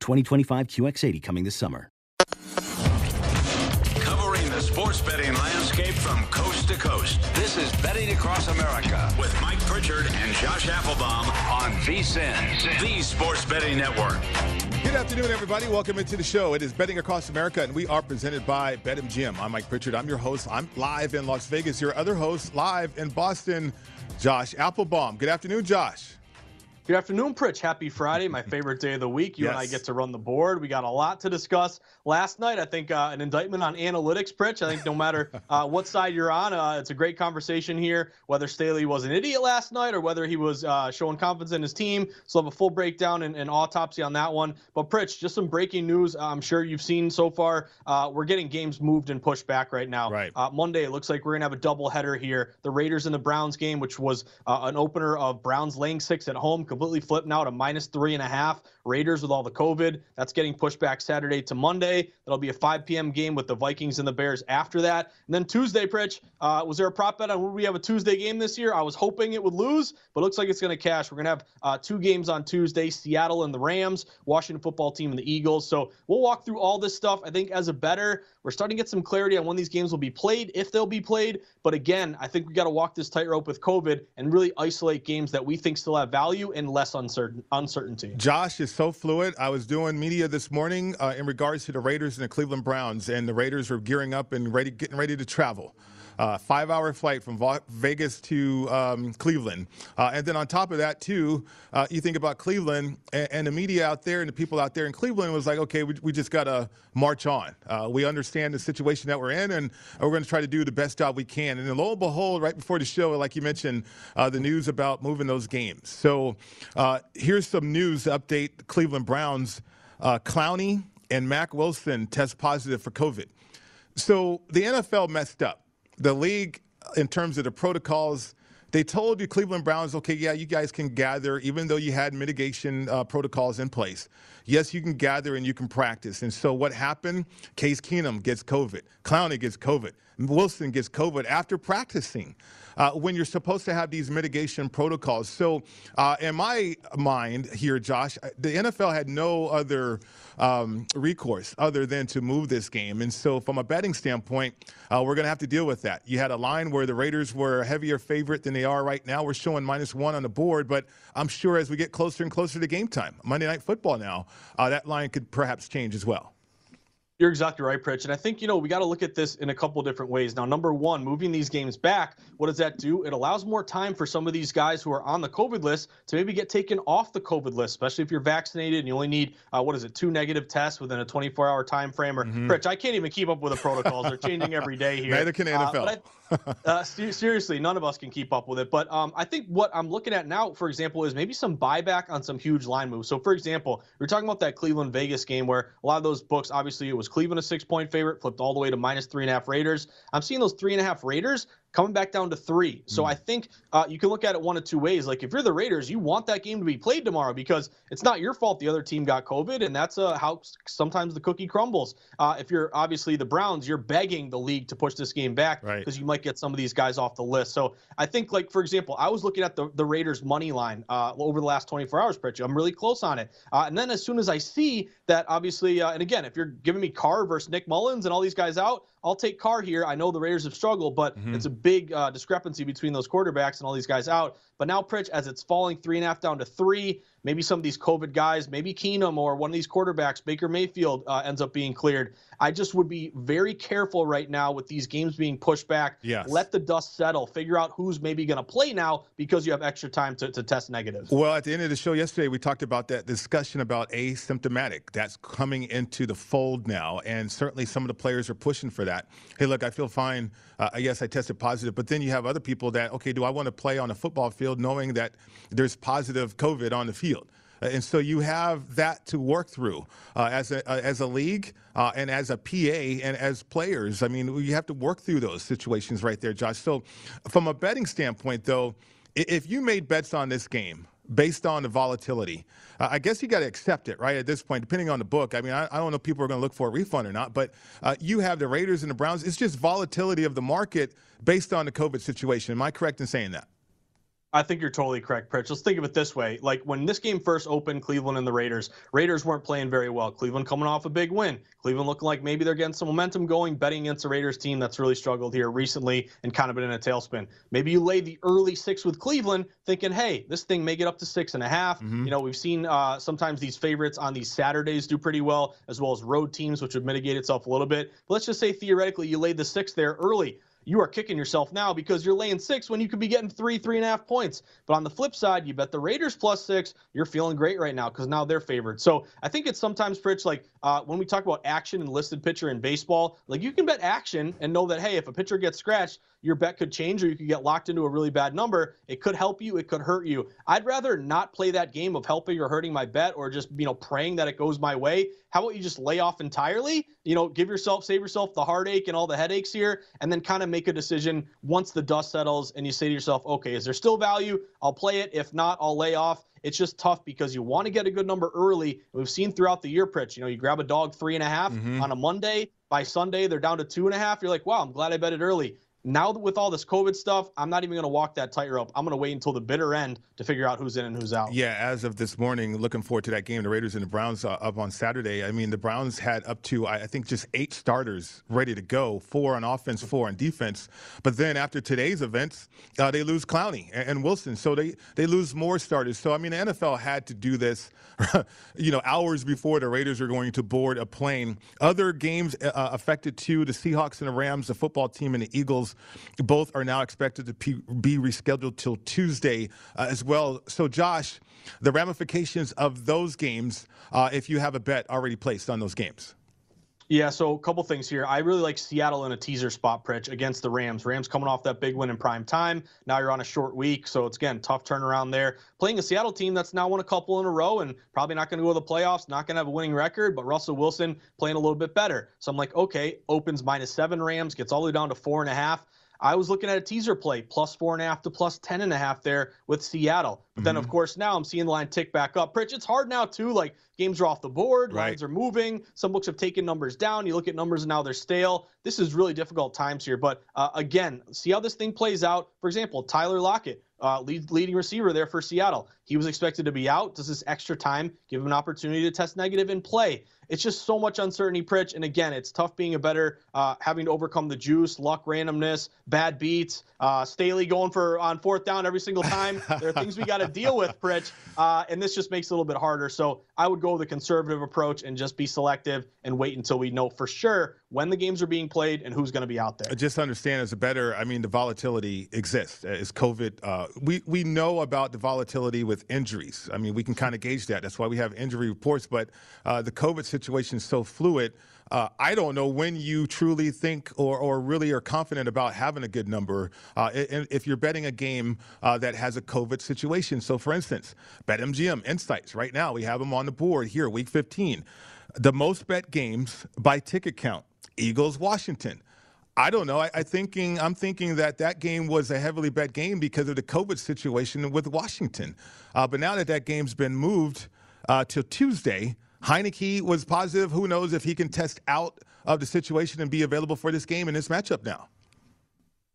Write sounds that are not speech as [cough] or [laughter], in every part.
2025 QX80 coming this summer. Covering the sports betting landscape from coast to coast. This is Betting Across America with Mike Pritchard and Josh Applebaum on VSIN, the Sports Betting Network. Good afternoon, everybody. Welcome into the show. It is Betting Across America, and we are presented by BetMGM. I'm Mike Pritchard. I'm your host. I'm live in Las Vegas. Your other host, live in Boston, Josh Applebaum. Good afternoon, Josh. Good afternoon, Pritch. Happy Friday, my favorite day of the week. You Yes. and I get to run the board. We got a lot to discuss. Last night, I think uh, an indictment on analytics, Pritch. I think no matter [laughs] uh, what side you're on, uh, it's a great conversation here. Whether Staley was an idiot last night or whether he was uh, showing confidence in his team. So, have a full breakdown and, and autopsy on that one. But, Pritch, just some breaking news. I'm sure you've seen so far. Uh, we're getting games moved and pushed back right now. Right. Uh, Monday, it looks like we're going to have a double header here. The Raiders and the Browns game, which was uh, an opener of Browns laying six at home, completely flipped now to minus three and a half. Raiders with all the COVID. That's getting pushed back Saturday to Monday. That'll be a 5 p.m. game with the Vikings and the Bears after that. And then Tuesday, Pritch, uh, was there a prop bet on would we have a Tuesday game this year? I was hoping it would lose, but looks like it's going to cash. We're going to have uh, two games on Tuesday Seattle and the Rams, Washington football team and the Eagles. So we'll walk through all this stuff. I think as a better, we're starting to get some clarity on when these games will be played, if they'll be played. But again, I think we got to walk this tightrope with COVID and really isolate games that we think still have value and less uncertain uncertainty. Josh is so fluid. I was doing media this morning uh, in regards to the Raiders and the Cleveland Browns, and the Raiders were gearing up and ready, getting ready to travel. Uh, five-hour flight from Vegas to um, Cleveland, uh, and then on top of that, too, uh, you think about Cleveland and, and the media out there and the people out there in Cleveland was like, okay, we, we just got to march on. Uh, we understand the situation that we're in, and we're going to try to do the best job we can. And then lo and behold, right before the show, like you mentioned, uh, the news about moving those games. So uh, here's some news update Cleveland Browns. Clowney and Mack Wilson test positive for COVID. So the NFL messed up. The league, in terms of the protocols, they told you Cleveland Browns, okay, yeah, you guys can gather, even though you had mitigation uh, protocols in place. Yes, you can gather and you can practice. And so what happened? Case Keenum gets COVID. Clowney gets COVID. Wilson gets COVID after practicing. Uh, when you're supposed to have these mitigation protocols. So, uh, in my mind here, Josh, the NFL had no other um, recourse other than to move this game. And so, from a betting standpoint, uh, we're going to have to deal with that. You had a line where the Raiders were a heavier favorite than they are right now. We're showing minus one on the board, but I'm sure as we get closer and closer to game time, Monday Night Football now, uh, that line could perhaps change as well. You're exactly right, Pritch. And I think, you know, we got to look at this in a couple different ways. Now, number one, moving these games back, what does that do? It allows more time for some of these guys who are on the COVID list to maybe get taken off the COVID list, especially if you're vaccinated and you only need, uh, what is it, two negative tests within a 24 hour time frame. Or, mm-hmm. Pritch, I can't even keep up with the protocols. They're changing every day [laughs] here. Neither can NFL. Uh, [laughs] uh, seriously, none of us can keep up with it. But um, I think what I'm looking at now, for example, is maybe some buyback on some huge line moves. So, for example, we are talking about that Cleveland Vegas game where a lot of those books, obviously, it was Cleveland a six point favorite, flipped all the way to minus three and a half Raiders. I'm seeing those three and a half Raiders coming back down to three. So mm. I think uh, you can look at it one of two ways. Like if you're the Raiders, you want that game to be played tomorrow because it's not your fault the other team got COVID, and that's uh, how sometimes the cookie crumbles. Uh, if you're obviously the Browns, you're begging the league to push this game back because right. you might get some of these guys off the list. So I think, like for example, I was looking at the, the Raiders money line uh, over the last 24 hours, Pritchard. I'm really close on it. Uh, and then as soon as I see that, obviously, uh, and again, if you're giving me Carr versus Nick Mullens and all these guys out, I'll take Carr here. I know the Raiders have struggled, but mm-hmm. it's a big discrepancy between those quarterbacks and all these guys out. But now, Pritch, as it's falling three and a half down to three, maybe some of these COVID guys, maybe Keenum or one of these quarterbacks, Baker Mayfield, uh, ends up being cleared. I just would be very careful right now with these games being pushed back. Yes. Let the dust settle. Figure out who's maybe going to play now because you have extra time to, to test negative. Well, at the end of the show yesterday, we talked about that discussion about asymptomatic. That's coming into the fold now. And certainly some of the players are pushing for that. Hey, look, I feel fine. Uh, yes, I tested positive. But then you have other people that, okay, do I want to play on a football field knowing that there's positive COVID on the field? Uh, and so you have that to work through uh, as a uh, as a league uh, and as a PA and as players. I mean, you have to work through those situations right there, Josh. So, from a betting standpoint, though, if you made bets on this game based on the volatility, uh, I guess you got to accept it, right? At this point, depending on the book. I mean, I, I don't know if people are going to look for a refund or not, but uh, you have the Raiders and the Browns. It's just volatility of the market based on the COVID situation. Am I correct in saying that? I think you're totally correct, Pritch. Let's think of it this way. Like when this game first opened, Cleveland and the Raiders, Raiders weren't playing very well. Cleveland coming off a big win. Cleveland looking like maybe they're getting some momentum going, betting against the Raiders team that's really struggled here recently and kind of been in a tailspin. Maybe you lay the early six with Cleveland, thinking, hey, this thing may get up to six and a half. Mm-hmm. You know, we've seen uh, sometimes these favorites on these Saturdays do pretty well, as well as road teams, which would mitigate itself a little bit. But let's just say theoretically you laid the six there early you are kicking yourself now because you're laying six when you could be getting three, three and a half points. But on the flip side, you bet the Raiders plus six, you're feeling great right now because now they're favored. So I think it's sometimes, Pritch, like uh, when we talk about action and listed pitcher in baseball, like you can bet action and know that, hey, if a pitcher gets scratched, your bet could change or you could get locked into a really bad number. It could help you, it could hurt you. I'd rather not play that game of helping or hurting my bet or just, you know, praying that it goes my way. How about you just lay off entirely? You know, give yourself, save yourself the heartache and all the headaches here, and then kind of make a decision once the dust settles and you say to yourself, okay, is there still value? I'll play it. If not, I'll lay off. It's just tough because you want to get a good number early. We've seen throughout the year, Pritch, you know, you grab a dog three and a half mm-hmm. on a Monday. By Sunday, they're down to two and a half. You're like, wow, I'm glad I bet it early. Now with all this COVID stuff, I'm not even going to walk that tightrope. I'm going to wait until the bitter end to figure out who's in and who's out. Yeah, as of this morning, looking forward to that game, the Raiders and the Browns uh, up on Saturday. I mean, the Browns had up to I think just eight starters ready to go, four on offense, four on defense. But then after today's events, uh, they lose Clowney and, Wilson, so they they lose more starters. So I mean, the NFL had to do this, [laughs] you know, hours before the Raiders are going to board a plane. Other games uh, affected too: the Seahawks and the Rams, the football team, and the Eagles. Both are now expected to be rescheduled till Tuesday uh, as well. So, Josh, the ramifications of those games, uh, if you have a bet already placed on those games. Yeah, so a couple things here. I really like Seattle in a teaser spot, Pritch, against the Rams. Rams coming off that big win in prime time. Now you're on a short week, so it's again tough turnaround there. Playing a Seattle team that's now won a couple in a row and probably not going to go to the playoffs, not going to have a winning record, but Russell Wilson playing a little bit better. So I'm like, okay, opens minus seven Rams, gets all the way down to four and a half. I was looking at a teaser play, plus four and a half to plus ten and a half there with Seattle. But mm-hmm. then, of mm-hmm. course, now I'm seeing the line tick back up. Pritch, it's hard now too. Like games are off the board, right. lines are moving. Some books have taken numbers down. You look at numbers and now they're stale. This is really difficult times here. But uh, again, see how this thing plays out. For example, Tyler Lockett, uh, lead, leading receiver there for Seattle. He was expected to be out. Does this extra time give him an opportunity to test negative and play? It's just so much uncertainty, Pritch. And again, it's tough being a better, uh, having to overcome the juice, luck, randomness, bad beats, uh, Staley going for on fourth down every single time. there are things we got to deal with, [laughs] Pritch. Uh, and this just makes it a little bit harder. So I would go with a conservative approach and just be selective and wait until we know for sure when the games are being played and who's going to be out there. Just understand as a better, I mean, the volatility exists. Is COVID, uh, we, we know about the volatility with injuries. I mean, we can kind of gauge that. That's why we have injury reports. But uh, the COVID situation is so fluid. Uh, I don't know when you truly think or, or really are confident about having a good number uh, if you're betting a game uh, that has a COVID situation. So, for instance, BetMGM Insights, right now, we have them on the board here, week 15. The most bet games by ticket count Eagles, Washington. I don't know. I, I, thinking I'm thinking that that game was a heavily bet game because of the COVID situation with Washington. Uh, but now that that game's been moved uh, to Tuesday, Heinicke was positive. Who knows if he can test out of the situation and be available for this game and this matchup now?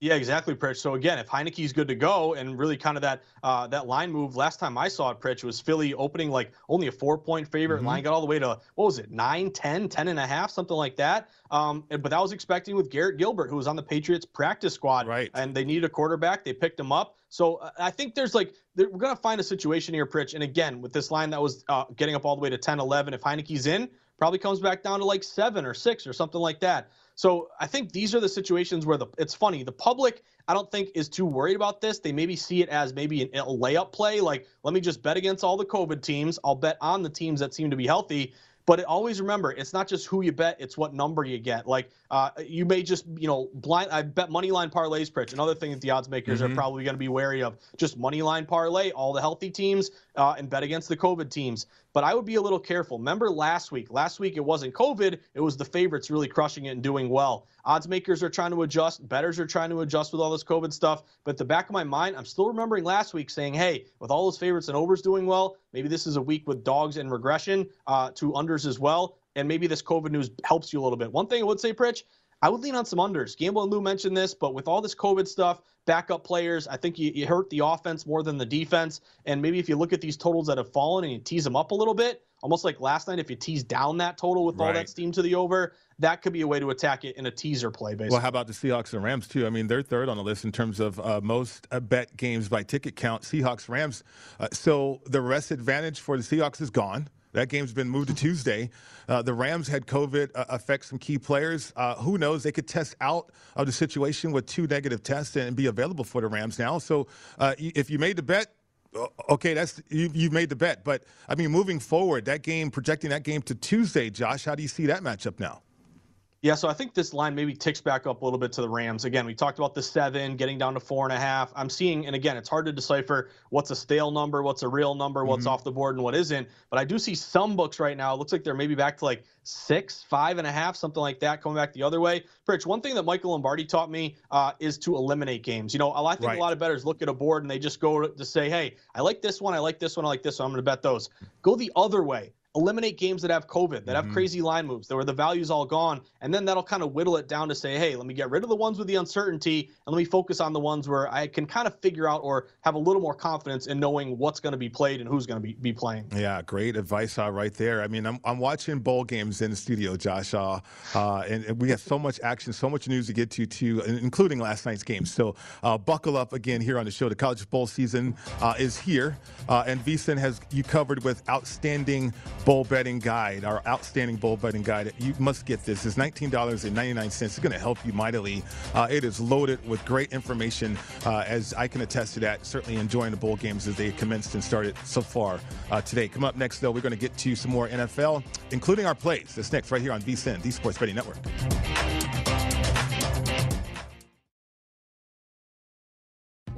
Yeah, exactly, Pritch. So again, if Heinicke's good to go, and really kind of that uh, that line move. Last time I saw it, Pritch was Philly opening like only a four point favorite. Mm-hmm. Line got all the way to what was it, 9, 10, 10 and a half, something like that. Um, but that was expecting with Garrett Gilbert, who was on the Patriots practice squad, right? And they needed a quarterback. They picked him up. So uh, I think there's like we're gonna find a situation here, Pritch. And again, with this line that was uh, getting up all the way to 10, 11, if Heinicke's in, probably comes back down to like seven or six or something like that. So I think these are the situations where the it's funny. The public, I don't think, is too worried about this. They maybe see it as maybe an, a layup play, like let me just bet against all the COVID teams. I'll bet on the teams that seem to be healthy. But it, always remember, it's not just who you bet; it's what number you get. Like uh, you may just, you know, blind. I bet money line parlays, Pritch. Another thing that the odds makers mm-hmm. are probably going to be wary of: just money line parlay, all the healthy teams, uh, and bet against the COVID teams. But I would be a little careful. Remember last week? Last week it wasn't COVID; it was the favorites really crushing it and doing well. Odds makers are trying to adjust. Betters are trying to adjust with all this COVID stuff. But the back of my mind, I'm still remembering last week saying, "Hey, with all those favorites and overs doing well, maybe this is a week with dogs and regression uh, to unders as well." and maybe this COVID news helps you a little bit. One thing I would say, Pritch, I would lean on some unders. Gamble and Lou mentioned this, but with all this COVID stuff, backup players, I think you, you hurt the offense more than the defense. And maybe if you look at these totals that have fallen and you tease them up a little bit, almost like last night, if you tease down that total with right. all that steam to the over, that could be a way to attack it in a teaser play, basically. Well, how about the Seahawks and Rams, too? I mean, they're third on the list in terms of uh, most uh, bet games by ticket count. Seahawks, Rams. Uh, so the rest advantage for the Seahawks is gone. That game's been moved to Tuesday. Uh, the Rams had COVID uh, affect some key players. Uh, who knows? They could test out of the situation with two negative tests and be available for the Rams now. So uh, if you made the bet, okay, that's you, you've made the bet. But I mean, moving forward, that game, projecting that game to Tuesday, Josh, how do you see that matchup now? Yeah, so I think this line maybe ticks back up a little bit to the Rams. Again, we talked about the seven getting down to four and a half. I'm seeing, and again, it's hard to decipher what's a stale number, what's a real number, what's mm-hmm. off the board, and what isn't. But I do see some books right now. It looks like they're maybe back to like six, five and a half, something like that, coming back the other way. Pritch, one thing that Michael Lombardi taught me uh, is to eliminate games. You know, I think right. a lot of bettors look at a board and they just go to say, hey, I like this one, I like this one, I like this one, I'm going to bet those. Go the other way eliminate games that have COVID, that have mm-hmm. crazy line moves, that where the value's all gone, and then that'll kind of whittle it down to say, hey, let me get rid of the ones with the uncertainty and let me focus on the ones where I can kind of figure out or have a little more confidence in knowing what's going to be played and who's going to be, be playing. Yeah, great advice uh, right there. I mean, I'm, I'm watching bowl games in the studio, Josh, uh, uh, and, and, we have so much action, so much news to get to, too, including last night's game. So uh, buckle up again here on the show. The college bowl season uh, is here, uh, and VSIN has you covered with outstanding bowl betting guide, our outstanding bull betting guide. You must get this. It's $19.99. It's going to help you mightily. Uh, it is loaded with great information, uh, as I can attest to that. Certainly enjoying the bowl games as they commenced and started so far uh, today. Come up next, though, we're going to get to some more NFL, including our plays. That's next right here on VSIN, the Sports Betting Network.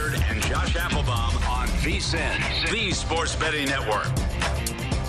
And Josh Applebaum on VSIN, the Sports Betting Network.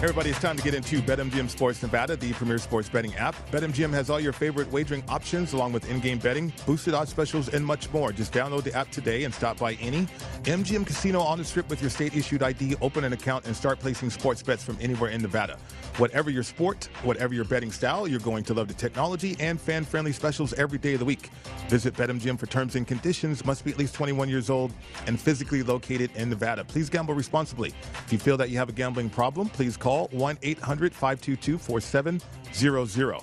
Everybody, it's time to get into BetMGM Sports Nevada, the premier sports betting app. BetMGM has all your favorite wagering options, along with in-game betting, boosted odds specials, and much more. Just download the app today and stop by any MGM casino on the strip with your state-issued ID, open an account, and start placing sports bets from anywhere in Nevada. Whatever your sport, whatever your betting style, you're going to love the technology and fan-friendly specials every day of the week. Visit BetMGM for terms and conditions. Must be at least 21 years old and physically located in Nevada. Please gamble responsibly. If you feel that you have a gambling problem, please call 1 800 522 4700.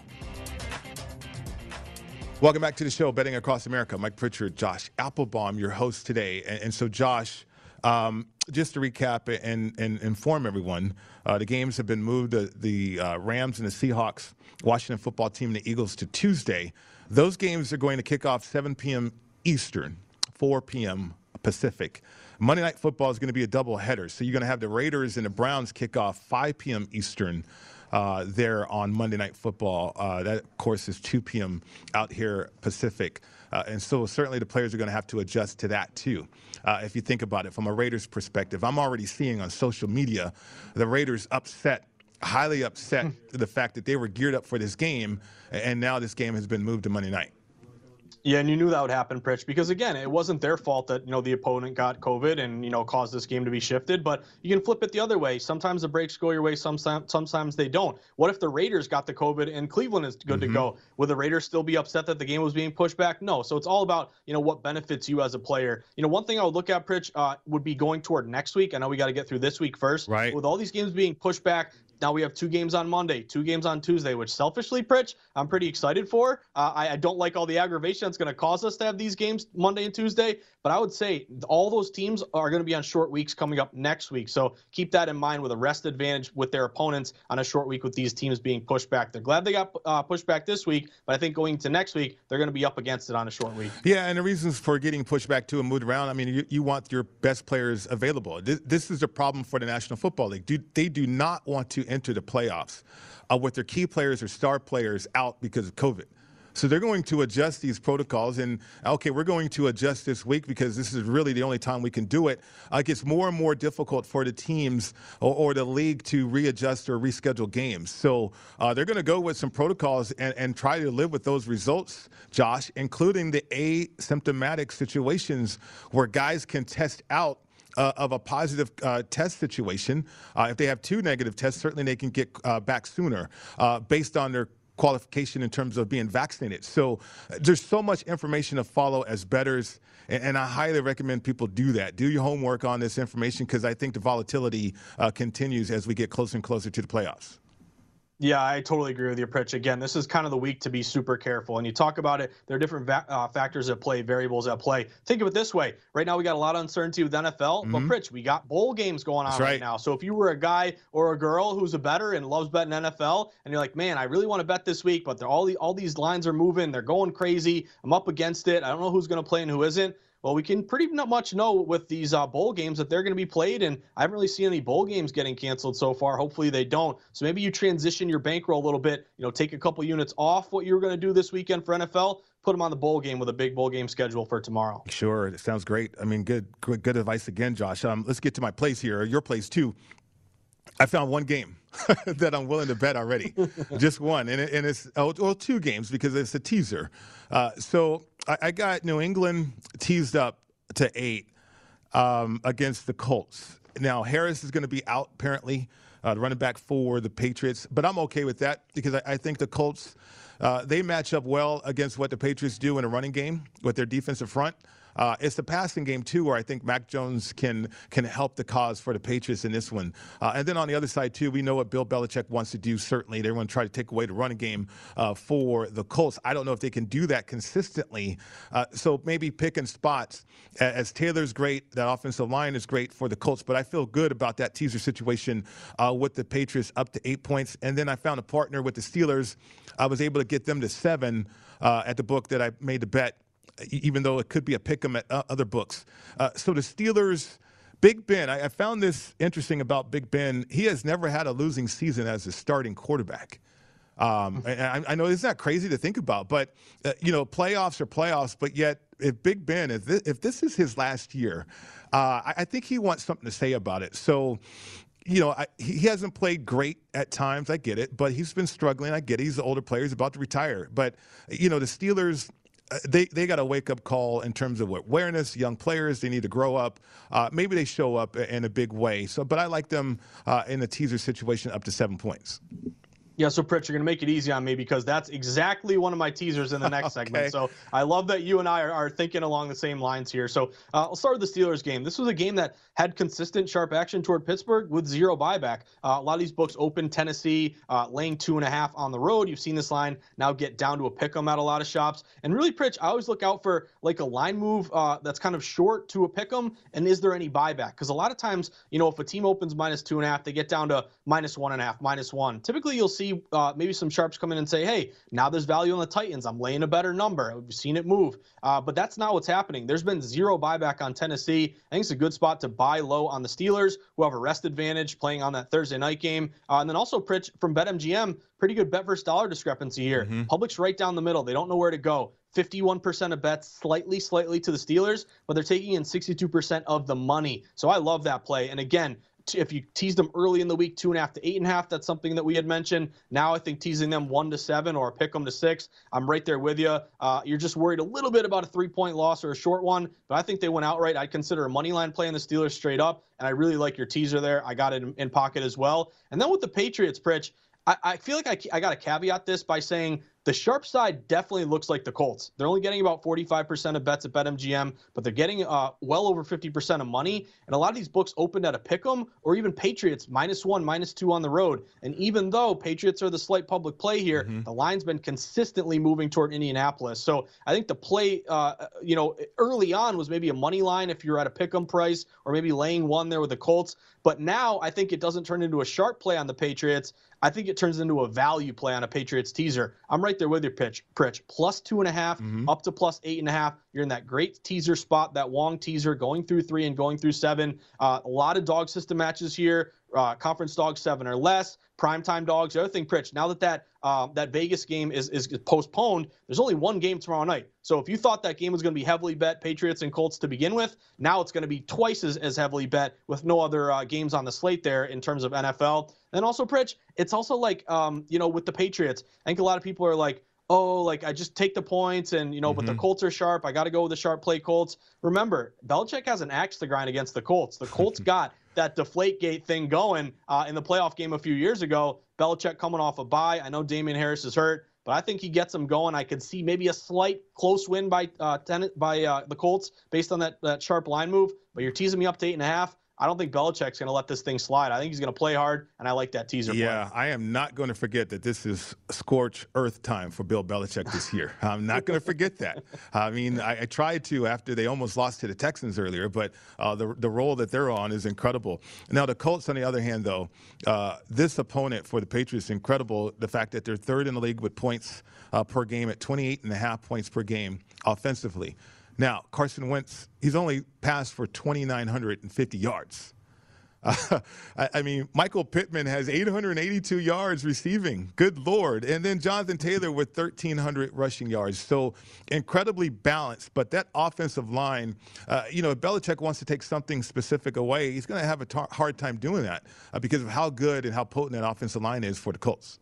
Welcome back to the show, Betting Across America. Mike Pritchard, Josh Applebaum, your host today. And, and so, Josh, um, just to recap and, and inform everyone, uh, the games have been moved. The, the uh, Rams and the Seahawks, Washington football team, and the Eagles to Tuesday. Those games are going to kick off 7 p.m. Eastern, 4 p.m. Pacific. Monday Night Football is going to be a double header. So you're going to have the Raiders and the Browns kick off 5 p.m. Eastern uh, there on Monday Night Football. Uh, that, of course, is 2 p.m. out here Pacific. Uh, and so certainly the players are going to have to adjust to that too. Uh, if you think about it from a Raiders perspective, I'm already seeing on social media the Raiders upset, highly upset the fact that they were geared up for this game, and now this game has been moved to Monday night. Yeah, and you knew that would happen, Pritch, because again, it wasn't their fault that you know the opponent got COVID and you know caused this game to be shifted. But you can flip it the other way. Sometimes the breaks go your way, sometimes sometimes they don't. What if the Raiders got the COVID and Cleveland is good mm-hmm. to go? Would the Raiders still be upset that the game was being pushed back? No. So it's all about you know what benefits you as a player. You know, one thing I would look at, Pritch, uh, would be going toward next week. I know we got to get through this week first. Right. With all these games being pushed back, now we have two games on Monday, two games on Tuesday, which selfishly, Pritch, I'm pretty excited for. Uh, I, I, don't like all the aggravation that's going to cause us to have these games Monday and Tuesday, but I would say all those teams are going to be on short weeks coming up next week. So keep that in mind with a rest advantage with their opponents on a short week with these teams being pushed back. They're glad they got uh, pushed back this week, but I think going to next week, they're going to be up against it on a short week. Yeah, and the reasons for getting pushed back to a moved around, I mean, you, you want your best players available. This, this is a problem for the National Football League. Do, they do not want to enter the playoffs uh, with their key players or star players out because of COVID. So they're going to adjust these protocols, and okay, we're going to adjust this week because this is really the only time we can do it. Uh, it gets more and more difficult for the teams or, or the league to readjust or reschedule games. So uh, they're going to go with some protocols and, and try to live with those results, Josh, including the asymptomatic situations where guys can test out uh, of a positive uh, test situation. Uh, if they have two negative tests, certainly they can get uh, back sooner uh, based on their qualification in terms of being vaccinated. So there's so much information to follow as betters, and, and I highly recommend people do that. Do your homework on this information because I think the volatility uh, continues as we get closer and closer to the playoffs. Yeah, I totally agree with you, Pritch. Again, this is kind of the week to be super careful. And you talk about it, there are different va- uh, factors at play, variables at play. Think of it this way: right now, we got a lot of uncertainty with NFL, mm-hmm. but Pritch, we got bowl games going on right. right. now. So if you were a guy or a girl who's a better and loves betting NFL, and you're like, man, I really want to bet this week, but all the all these lines are moving, they're going crazy. I'm up against it. I don't know who's going to play and who isn't well, we can pretty much know with these uh, bowl games that they're going to be played, and I haven't really seen any bowl games getting canceled so far. Hopefully, they don't. So maybe you transition your bankroll a little bit. You know, take a couple units off what you were going to do this weekend for NFL. Put them on the bowl game with a big bowl game schedule for tomorrow. Sure, it sounds great. I mean, good, good, good advice again, Josh. Um, let's get to my place here, your place too. I found one game [laughs] that I'm willing to bet already, [laughs] just one, and, it, and it's oh, well two games because it's a teaser. Uh, so I, I, got New England teased up to eight um, against the Colts. Now Harris is going to be out apparently, uh, the running back for the Patriots, but I'm okay with that because I, I think the Colts uh, they match up well against what the Patriots do in a running game with their defensive front. Uh, it's the passing game too, where I think Mac Jones can can help the cause for the Patriots in this one. Uh, and then on the other side too, we know what Bill Belichick wants to do. Certainly, they want to try to take away the running game uh, for the Colts. I don't know if they can do that consistently. Uh, so maybe picking spots as Taylor's great, that offensive line is great for the Colts. But I feel good about that teaser situation uh, with the Patriots up to eight points. And then I found a partner with the Steelers. I was able to get them to seven uh, at the book that I made the bet even though it could be a pick 'em at uh, other books. Uh, so the Steelers. Big Ben, I, I, found this interesting about Big Ben. He has never had a losing season as a starting quarterback. Um, I, I, know it's not crazy to think about, but uh, you know, playoffs are playoffs. But yet, if Big Ben, if this, if this is his last year, uh, I, I, think he wants something to say about it. So, you know, I, he hasn't played great at times. I get it, but he's been struggling. I get it. He's the older player. He's about to retire. But you know, the Steelers they they got a wake up call in terms of awareness. Young players, they need to grow up. Uh, maybe they show up in a big way. So, but I like them uh, in a teaser situation up to seven points. Yeah, so Pritch, you're going to make it easy on me because that's exactly one of my teasers in the next [laughs] okay. segment. So I love that you and I are, are thinking along the same lines here. So uh, I'll start with the Steelers game. This was a game that had consistent sharp action toward Pittsburgh with zero buyback. Uh, a lot of these books open Tennessee uh, laying two and a half on the road. You've seen this line now get down to a pick 'em at a lot of shops. And really, Pritch, I always look out for like a line move uh, that's kind of short to a pick 'em. And is there any buyback? Because a lot of times, you know, if a team opens minus two and a half, they get down to minus one and a half, minus one. Typically, you'll see see uh, maybe some sharps come in and say, hey, now there's value on the Titans. I'm laying a better number. We've seen it move. Uh, but that's not what's happening. There's been zero buyback on Tennessee. I think it's a good spot to buy low on the Steelers, who have a rest advantage playing on that Thursday night game. Uh, and then also Pritch from BetMGM, pretty good bet versus dollar discrepancy here. Mm-hmm. Public's right down the middle. They don't know where to go. 51% of bets slightly, slightly to the Steelers, but they're taking in 62% of the money. So I love that play. And again, if you tease them early in the week, two and a half to eight and a half, that's something that we had mentioned. Now I think teasing them one to seven or pick them to six, I'm right there with you. Uh, you're just worried a little bit about a three point loss or a short one, but I think they went outright. I'd consider a money line play on the Steelers straight up, and I really like your teaser there. I got it in, in pocket as well. And then with the Patriots, Pritch, I, I feel like I, I got to caveat this by saying the sharp side definitely looks like the Colts. They're only getting about 45% of bets at BetMGM, but they're getting uh, well over 50% of money. And a lot of these books opened at a pick 'em or even Patriots minus one, minus two on the road. And even though Patriots are the slight public play here, mm-hmm. the line's been consistently moving toward Indianapolis. So I think the play, uh, you know, early on was maybe a money line if you're at a pick 'em price or maybe laying one there with the Colts. But now I think it doesn't turn into a sharp play on the Patriots. I think it turns into a value play on a Patriots teaser. I'm right there with your pitch, Pritch. Plus two and a half, mm-hmm. up to plus eight and a half. You're in that great teaser spot, that Wong teaser, going through three and going through seven. Uh, a lot of dog system matches here. Uh, conference dogs seven or less, primetime dogs. The other thing, Pritch, now that that um, that Vegas game is is postponed, there's only one game tomorrow night. So if you thought that game was going to be heavily bet Patriots and Colts to begin with, now it's going to be twice as, as heavily bet with no other uh, games on the slate there in terms of NFL. And also, Pritch, it's also like um, you know with the Patriots. I think a lot of people are like, oh, like I just take the points and, you know, mm-hmm. but the mm-hmm. Colts are sharp. I got to go with the sharp play Colts. Remember, Belichick has an axe to grind against the Colts. The Colts [laughs] got that deflate gate thing going uh, in the playoff game a few years ago. Belichick coming off a bye. I know Damien Harris is hurt, but I think he gets them going. I could see maybe a slight close win by uh, ten, by uh, the Colts based on that, that sharp line move. But you're teasing me up to eight and a half. I don't think Belichick's going to let this thing slide. I think he's going to play hard, and I like that teaser. Yeah, play. I am not going to forget that this is scorch earth time for Bill Belichick this year. [laughs] I'm not going to forget that. I mean, I, I, tried to after they almost lost to the Texans earlier, but uh, the the role that they're on is incredible. Now the Colts, on the other hand, though, uh, this opponent for the Patriots, incredible. The fact that they're third in the league with points uh, per game at 28 and a half points per game offensively. Now, Carson Wentz, he's only passed for 2,950 yards. Uh, [laughs] I, I, mean, Michael Pittman has 882 yards receiving. Good Lord. And then Jonathan Taylor with 1,300 rushing yards. So incredibly balanced. But that offensive line, uh, you know, if Belichick wants to take something specific away, he's going to have a tar- hard time doing that uh, because of how good and how potent that offensive line is for the Colts.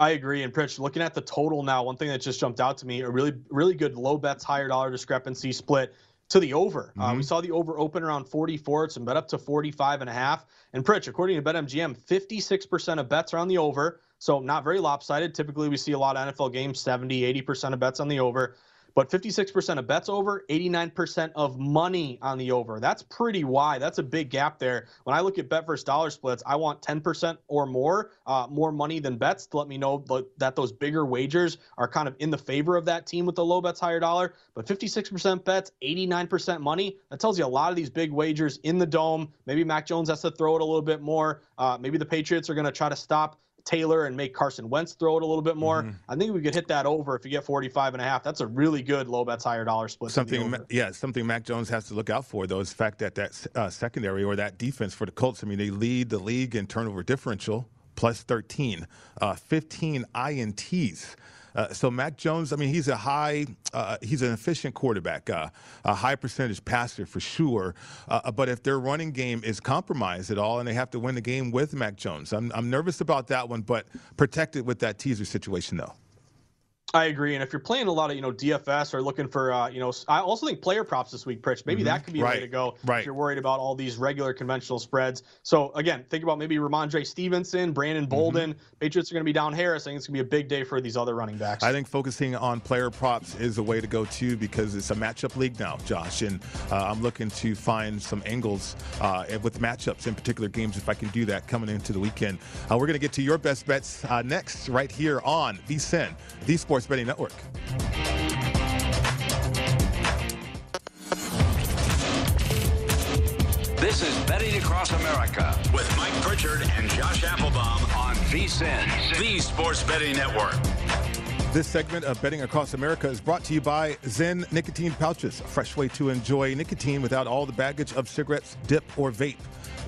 I agree. And Pritch, looking at the total now, one thing that just jumped out to me, a really, really good low bets, higher dollar discrepancy split to the over. Mm-hmm. Uh, we mm-hmm. saw the over open around 44. It's been bet up to 45 and a half. And Pritch, according to BetMGM, 56% of bets are on the over. So not very lopsided. Typically, we see a lot of NFL games, 70, 80% of bets on the over. But 56% of bets over, 89% of money on the over. That's pretty wide. That's a big gap there. When I look at bet versus dollar splits, I want 10% or more, uh, more money than bets to let me know that those bigger wagers are kind of in the favor of that team with the low bets, higher dollar. But 56% bets, 89% money. That tells you a lot of these big wagers in the dome. Maybe Mac Jones has to throw it a little bit more. Uh, maybe the Patriots are going to try to stop Taylor and make Carson Wentz throw it a little bit more. Mm-hmm. I think we could hit that over if you get 45 and a half. That's a really good low bets higher dollar split. Something, yeah, something Mac Jones has to look out for though is the fact that that uh, secondary or that defense for the Colts. I mean, they lead the league in turnover differential plus 13, uh, 15 ints. Uh, so Mac Jones, I mean, he's a high, uh, he's an efficient quarterback, uh, a high percentage passer for sure. Uh, but if their running game is compromised at all, and they have to win the game with Mac Jones, I'm, I'm nervous about that one. But protected with that teaser situation though. I agree, and if you're playing a lot of you know DFS or looking for uh, you know, I also think player props this week, Pritch. Maybe mm-hmm. that could be a right. way to go right. if you're worried about all these regular conventional spreads. So again, think about maybe Rhamondre Stevenson, Brandon mm-hmm. Bolden. Mm-hmm. Patriots are going to be down Harris. I think it's going to be a big day for these other running backs. I think focusing on player props is a way to go too because it's a matchup league now, Josh, and uh, I'm looking to find some angles uh, with matchups in particular games if I can do that coming into the weekend. Uh, we're going to get to your best bets uh, next right here on VSIN, the Sports Betting Network. This is Betting Across America with Mike Pritchard and Josh Applebaum on VSIN, the Sports Betting Network. This segment of Betting Across America is brought to you by Zyn Nicotine Pouches, a fresh way to enjoy nicotine without all the baggage of cigarettes, dip, or vape.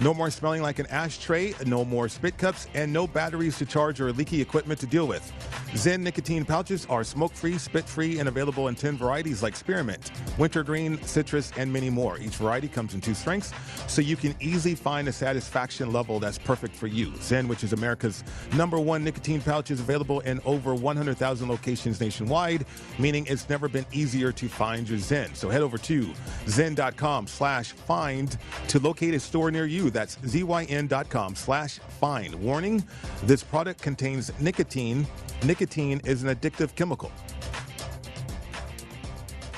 No more smelling like an ashtray, no more spit cups, and no batteries to charge or leaky equipment to deal with. Zyn nicotine pouches are smoke free, spit free, and available in 10 varieties like spearmint, wintergreen, citrus, and many more. Each variety comes in two strengths, so you can easily find a satisfaction level that's perfect for you. Zyn, which is America's number one nicotine pouch, is available in over 100,000 locations nationwide, meaning it's never been easier to find your Zyn. So head over to zyn.com slash find to locate a store near you that's zyn.com slash find. Warning, this product contains nicotine. Nicotine is an addictive chemical.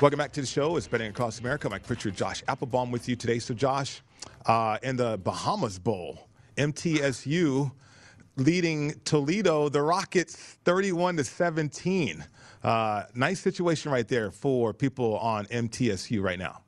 Welcome back to the show. It's Betting Across America. Mike Pritchard, Josh Applebaum with you today. So, Josh, uh, in the Bahamas Bowl, MTSU leading Toledo, the Rockets 31 to 17. Uh, nice situation right there for people on MTSU right now.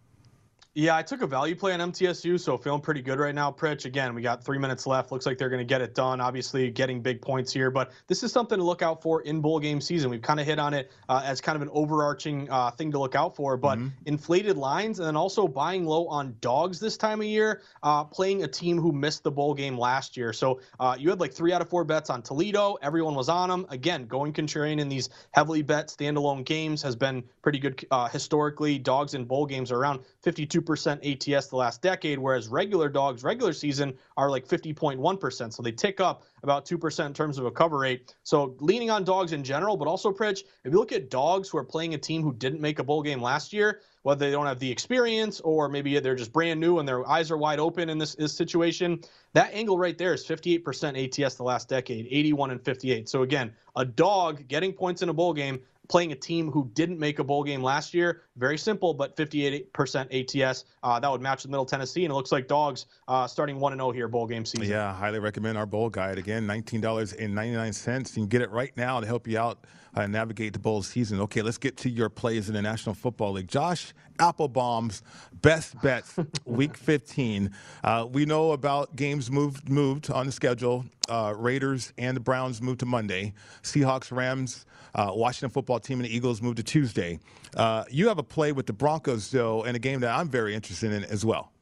Yeah, I took a value play on MTSU, so feeling pretty good right now, Pritch. Again, we got three minutes left. Looks like they're going to get it done. Obviously, getting big points here, but this is something to look out for in bowl game season. We've kind of hit on it uh, as kind of an overarching uh, thing to look out for, but mm-hmm. inflated lines and then also buying low on dogs this time of year, uh, playing a team who missed the bowl game last year. So uh, you had like three out of four bets on Toledo. Everyone was on them. Again, going contrarian in these heavily bet standalone games has been pretty good uh, historically. Dogs in bowl games are around 52% ATS the last decade, whereas regular dogs, regular season, are like 50.1%. So they tick up about 2% in terms of a cover rate. So leaning on dogs in general, but also, Pritch, if you look at dogs who are playing a team who didn't make a bowl game last year, whether they don't have the experience or maybe they're just brand new and their eyes are wide open in this, this situation, that angle right there is 58% ATS the last decade, 81 and 58. So again, a dog getting points in a bowl game playing a team who didn't make a bowl game last year. Very simple, but 58% ATS. Uh, that would match the Middle Tennessee, and it looks like dogs uh, starting 1 0 here, bowl game season. Yeah, highly recommend our bowl guide. Again, $19.99. You can get it right now to help you out uh, navigate the bowl season. Okay, let's get to your plays in the National Football League. Josh Applebaum's best bets, [laughs] Week 15. Uh, we know about games moved moved on the schedule. Uh, Raiders and the Browns moved to Monday. Seahawks, Rams, uh, Washington Football Team, and the Eagles moved to Tuesday. Uh, you have a play with the Broncos, though, and a game that I'm very interested in as well.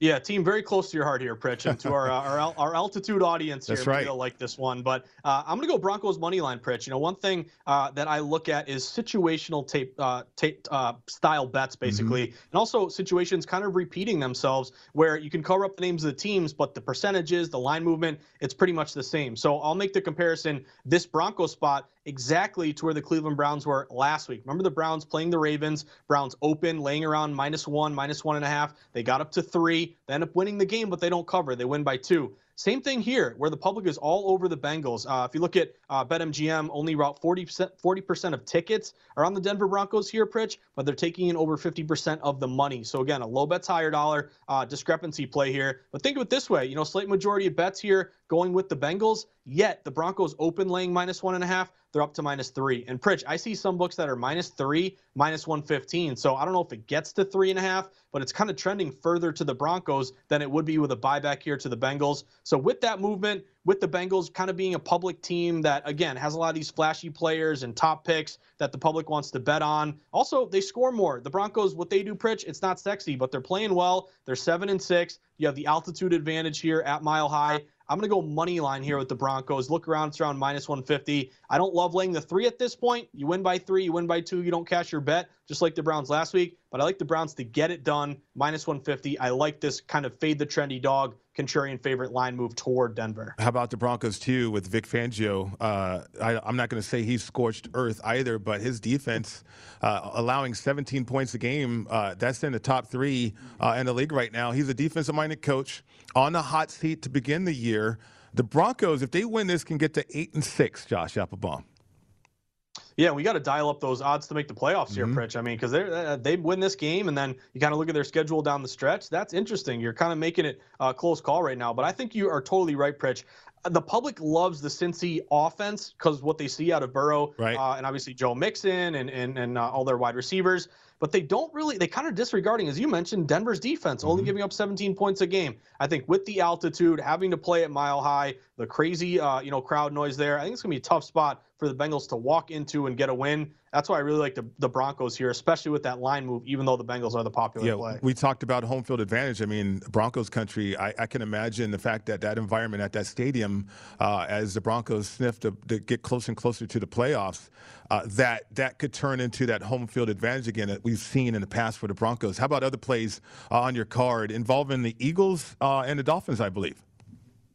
Yeah, team very close to your heart here, Pritch, and to our uh, our, our altitude audience here. That's right. You'll like this one, but uh, I'm going to go Broncos money line, Pritch. You know, one thing uh, that I look at is situational tape, uh, tape uh, style bets, mm-hmm. basically, mm-hmm. and also situations kind of repeating themselves, where you can cover up the names of the teams, but the percentages, the line movement, it's pretty much the same. So I'll make the comparison. This Bronco spot exactly to where the Cleveland Browns were last week. Remember the Browns playing the Ravens? Browns open, laying around minus one, minus one and a half. They got up to three. They end up winning the game, but they don't cover. They win by two. Same thing here, where the public is all over the Bengals. Uh, if you look at uh, BetMGM, only about 40%, 40% of tickets are on the Denver Broncos here, Pritch, but they're taking in over 50% of the money. So again, a low bets higher dollar uh, discrepancy play here. But think of it this way: you know, slight majority of bets here going with the Bengals. Yet the Broncos open laying minus one and a half. They're up to minus three. And Pritch, I see some books that are minus three, minus 115. So I don't know if it gets to three and a half, but it's kind of trending further to the Broncos than it would be with a buyback here to the Bengals. So with that movement, with the Bengals kind of being a public team that, again, has a lot of these flashy players and top picks that the public wants to bet on. Also, they score more. The Broncos, what they do, Pritch, it's not sexy, but they're playing well. They're seven and six. You have the altitude advantage here at Mile High. I'm going to go money line here with the Broncos. Look around, it's around minus 150. I don't love laying the three at this point. You win by three, you win by two, you don't cash your bet, just like the Browns last week. But I like the Browns to get it done, minus 150. I like this kind of fade the trendy dog, contrarian favorite line move toward Denver. How about the Broncos, too, with Vic Fangio? Uh, I, am not going to say he's scorched earth either, but his defense uh, allowing 17 points a game, uh, that's in the top three uh, in the league right now. He's a defensive minded coach on the hot seat to begin the year. The Broncos, if they win this, can get to eight and six. Josh Applebaum. Yeah, we got to dial up those odds to make the playoffs here, mm-hmm. Pritch. I mean, because they uh, they win this game, and then you kind of look at their schedule down the stretch. That's interesting. You're kind of making it a close call right now, but I think you are totally right, Pritch. The public loves the Cincy offense because what they see out of Burrow, right. uh, and obviously Joe Mixon and and and uh, all their wide receivers but they don't really they kind of disregarding as you mentioned Denver's defense only mm-hmm. giving up 17 points a game. I think with the altitude, having to play at mile high, the crazy uh, you know crowd noise there, I think it's gonna be a tough spot for the Bengals to walk into and get a win. That's why I really like the, the Broncos here, especially with that line move, even though the Bengals are the popular yeah, play. We talked about home field advantage. I mean, Broncos country, I, I can imagine the fact that that environment at that stadium, uh, as the Broncos sniff to, to, get closer and closer to the playoffs, uh, that that could turn into that home field advantage again that we've seen in the past for the Broncos. How about other plays uh, on your card involving the Eagles uh, and the Dolphins, I believe?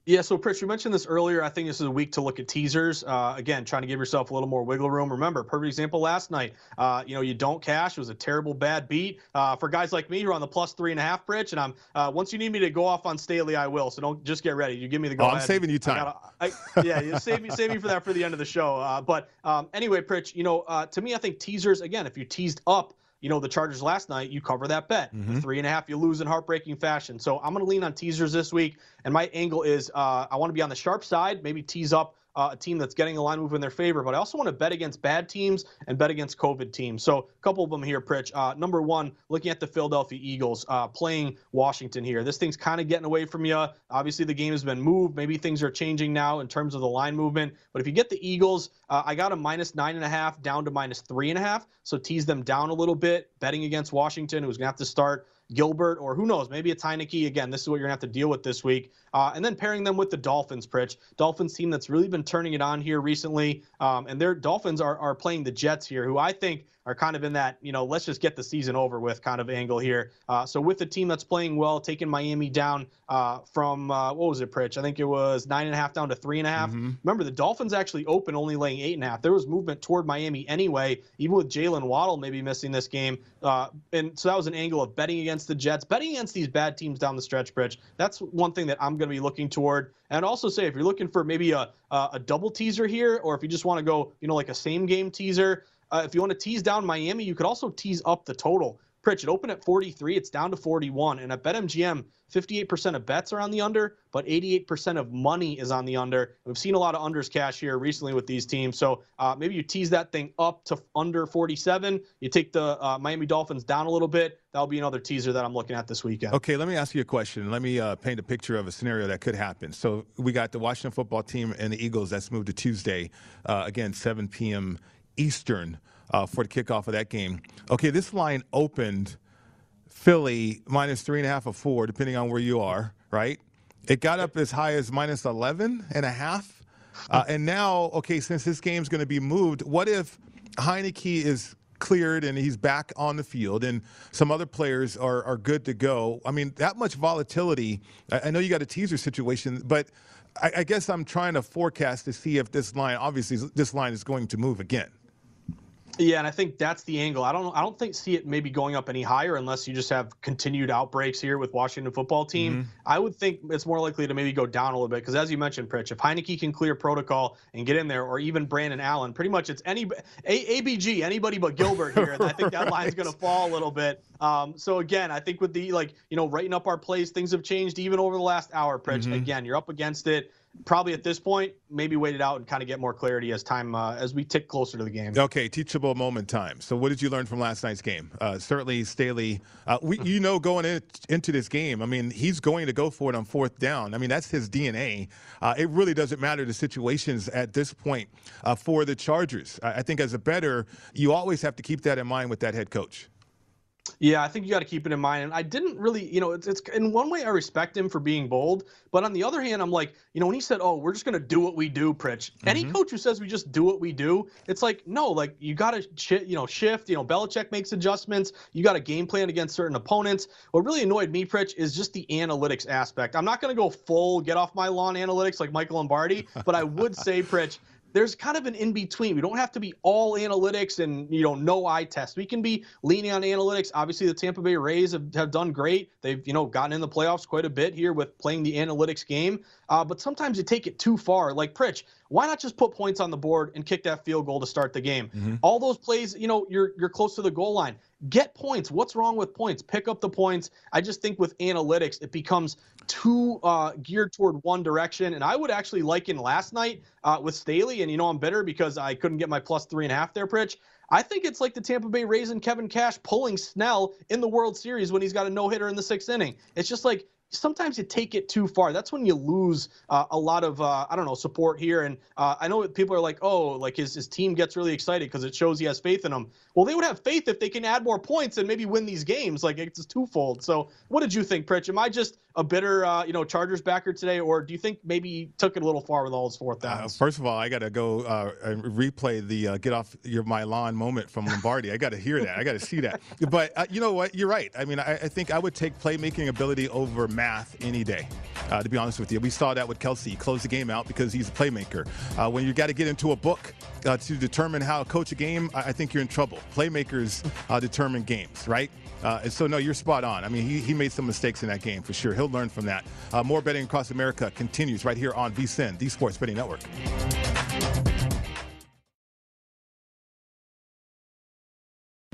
Yeah, so Pritch, you mentioned this earlier. I think this is a week to look at teasers. Uh, again, trying to give yourself a little more wiggle room. Remember, perfect example last night. Uh, you know, you don't cash. It was a terrible bad beat uh, for guys like me who are on the plus three and a half, Pritch. And I'm uh, once you need me to go off on Staley, I will. So don't just get ready. You give me the go. Oh, I'm saving you time. I gotta, I, yeah, save me, save me for that for the end of the show. Uh, but um, anyway, Pritch, you know, uh, to me, I think teasers again. If you teased up you know, the Chargers last night, you cover that bet. Mm-hmm. Three and a half, you lose in heartbreaking fashion. So I'm going to lean on teasers this week. And my angle is uh, I want to be on the sharp side, maybe tease up uh, a team that's getting a line move in their favor, but I also want to bet against bad teams and bet against COVID teams. So a couple of them here, Pritch. Uh, number one, looking at the Philadelphia Eagles uh, playing Washington here. This thing's kind of getting away from you. Obviously, the game has been moved. Maybe things are changing now in terms of the line movement. But if you get the Eagles, uh, I got a minus nine and a half down to minus three and a half. So tease them down a little bit. Betting against Washington, who's going to have to start Gilbert, or who knows, maybe it's Heinicke. Again, this is what you're going to have to deal with this week. Uh, and then pairing them with the Dolphins, Pritch. Dolphins team that's really been turning it on here recently. Um, and their Dolphins are, are playing the Jets here, who I think are kind of in that, you know, let's just get the season over with kind of angle here. Uh, so with the team that's playing well, taking Miami down uh, from, uh, what was it, Pritch? I think it was nine and a half down to three and a half. Mm-hmm. Remember, the Dolphins actually open only laying eight and a half. There was movement toward Miami anyway, even with Jaylen Waddle maybe missing this game. Uh, and so that was an angle of betting against the Jets, betting against these bad teams down the stretch, Pritch. That's one thing that I'm going to be looking toward. And also say if you're looking for maybe a, a double teaser here, or if you just want to go, you know, like a same game teaser, uh, if you want to tease down Miami, you could also tease up the total. Pritch, it opened at 43. It's down to 41. And at BetMGM, 58% of bets are on the under, but 88% of money is on the under. We've seen a lot of unders cash here recently with these teams. So uh, maybe you tease that thing up to under 47. You take the uh, Miami Dolphins down a little bit. That'll be another teaser that I'm looking at this weekend. Okay, let me ask you a question. Let me uh, paint a picture of a scenario that could happen. So we got the Washington football team and the Eagles. That's moved to Tuesday, uh, again, 7 p.m. Eastern uh, for the kickoff of that game. Okay, this line opened Philly minus three and a half or four, depending on where you are, right? It got up as high as minus 11 and a half. Uh, and now, okay, since this game's going to be moved, what if Heinicke is cleared and he's back on the field and some other players are, are good to go? I mean, that much volatility. I, I know you got a teaser situation, but I, I guess I'm trying to forecast to see if this line, obviously, this line is going to move again. Yeah, and I think that's the angle. I don't I don't think see it maybe going up any higher unless you just have continued outbreaks here with Washington football team. Mm-hmm. I would think it's more likely to maybe go down a little bit because as you mentioned, Pritch, if Heinicke can clear protocol and get in there, or even Brandon Allen, pretty much it's any a, ABG, anybody but Gilbert here. And I think that [laughs] line's going to fall a little bit. Um, so again, I think with the like you know writing up our plays, things have changed even over the last hour. Pritch, Mm-hmm. again, you're up against it. Probably at this point, maybe wait it out and kind of get more clarity as time uh, as we tick closer to the game. Okay, teachable moment time. So, what did you learn from last night's game? Uh, certainly, Staley. Uh, we, you know, going in, into this game, I mean, he's going to go for it on fourth down. I mean, that's his DNA. Uh, it really doesn't matter the situations at this point uh, for the Chargers. I, I think as a better, you always have to keep that in mind with that head coach. Yeah, I think you got to keep it in mind. And I didn't really, you know, it's, it's in one way I respect him for being bold, but on the other hand, I'm like, you know, when he said, "Oh, we're just gonna do what we do," Pritch. Any mm-hmm. coach who says we just do what we do, it's like, no, like you got to, sh- you know, shift. You know, Belichick makes adjustments. You got a game plan against certain opponents. What really annoyed me, Pritch, is just the analytics aspect. I'm not gonna go full get off my lawn analytics like Michael Lombardi, but I would say, Pritch there's kind of an in between. We don't have to be all analytics and you know no eye test. We can be leaning on analytics. Obviously, the Tampa Bay Rays have, have done great. They've you know gotten in the playoffs quite a bit here with playing the analytics game. Uh, but sometimes you take it too far. Like Pritch, why not just put points on the board and kick that field goal to start the game? All those plays, you know, you're you're close to the goal line. Get points. What's wrong with points? Pick up the points. I just think with analytics, it becomes too uh, geared toward one direction. And I would actually liken last night uh, with Staley, and you know I'm bitter because I couldn't get my plus three and a half there, Pritch. I think it's like the Tampa Bay Rays and Kevin Cash pulling Snell in the World Series when he's got a no hitter in the sixth inning. It's just like sometimes you take it too far. That's when you lose uh, a lot of uh, I don't know support here. And uh, I know people are like, oh, like his his team gets really excited because it shows he has faith in them. Well, they would have faith if they can add more points and maybe win these games. Like it's twofold. So what did you think, Pritch? Am I just a bitter uh, you know Chargers backer today, or do you think maybe he took it a little far with all his fourth Uh, downs? first of all, I got to go uh, and replay the uh, "Get off your my lawn" moment from Lombardi. I got to hear that. I got to see that. [laughs] But uh, you know what? You're right. I mean, I, I think I would take playmaking ability over math any day. Uh, to be honest with you, we saw that with Kelce. He closed the game out because he's a playmaker. Uh, when you got to get into a book uh, to determine how to coach a game, I, I think you're in trouble. Playmakers uh, determine games, right? Uh, and so, no, you're spot on. I mean, he, he made some mistakes in that game for sure. He'll learn from that. Uh, more betting across America continues right here on VSIN, the Sports Betting Network.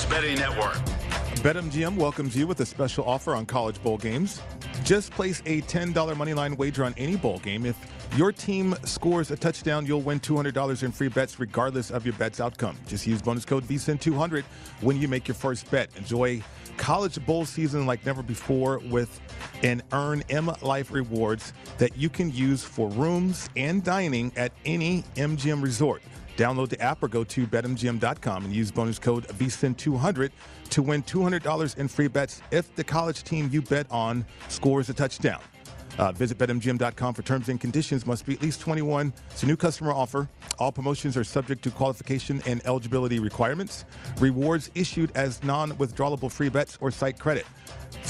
Sports Betting Network. BetMGM welcomes you with a special offer on college bowl games. Just place a $10 moneyline wager on any bowl game. If your team scores a touchdown, you'll win $200 in free bets regardless of your bet's outcome. Just use bonus code VSIN200 when you make your first bet. Enjoy college bowl season like never before with and earn M Life rewards that you can use for rooms and dining at any MGM resort. Download the app or go to betmgm.com and use bonus code VSIN200 to win $200 in free bets if the college team you bet on scores a touchdown. Uh, visit betmgm.com for terms and conditions. Must be at least 21. It's a new customer offer. All promotions are subject to qualification and eligibility requirements. Rewards issued as non-withdrawable free bets or site credit.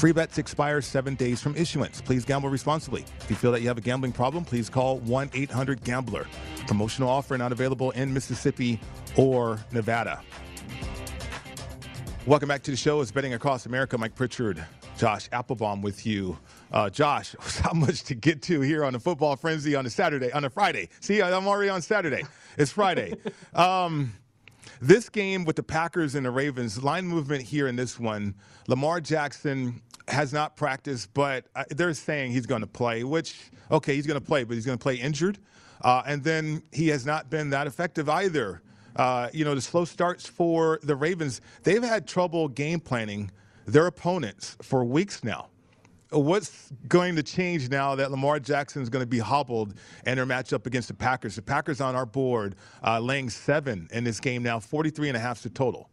Free bets expire seven days from issuance. Please gamble responsibly. If you feel that you have a gambling problem, please call 1-800-GAMBLER. Promotional offer not available in Mississippi or Nevada. Welcome back to the show. It's Betting Across America. Mike Pritchard, Josh Applebaum with you. Uh, Josh, [laughs] how much to get to here on the Football Frenzy on a Saturday, on a Friday? See, I'm already on Saturday. It's Friday. [laughs] um, this game with the Packers and the Ravens, line movement here in this one, Lamar Jackson has not practiced, but uh, they're saying he's going to play, which, okay, he's going to play, but he's going to play injured. Uh, and then he has not been that effective either. Uh, you know, the slow starts for the Ravens, they've had trouble game planning their opponents for weeks now. What's going to change now that Lamar Jackson is going to be hobbled and their matchup against the Packers? The Packers on our board uh, laying seven in this game now, 43 and a half to total.